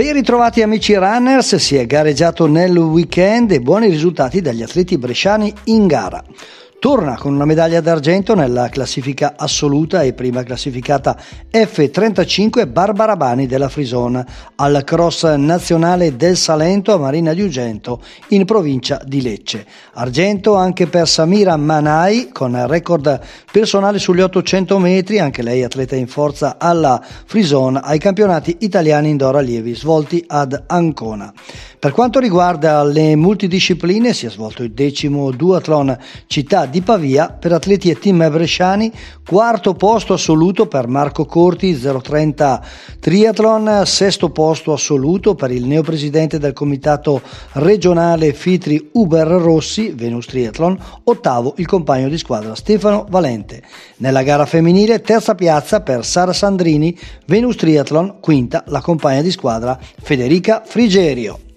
Ben ritrovati amici runners, si è gareggiato nel weekend e buoni risultati dagli atleti bresciani in gara. Torna con una medaglia d'argento nella classifica assoluta e prima classificata F35 Barbara Bani della Frison al cross nazionale del Salento a Marina di Ugento in provincia di Lecce. Argento anche per Samira Manai con record personale sugli 800 metri, anche lei atleta in forza alla Frison ai campionati italiani indoor allievi svolti ad Ancona. Per quanto riguarda le multidiscipline si è svolto il decimo duathlon città di Pavia per atleti e team bresciani, quarto posto assoluto per Marco Corti 030 Triathlon, sesto posto assoluto per il neopresidente del comitato regionale Fitri Uber Rossi, Venus Triathlon, ottavo il compagno di squadra Stefano Valente. Nella gara femminile terza piazza per Sara Sandrini, Venus Triathlon, quinta la compagna di squadra Federica Frigerio.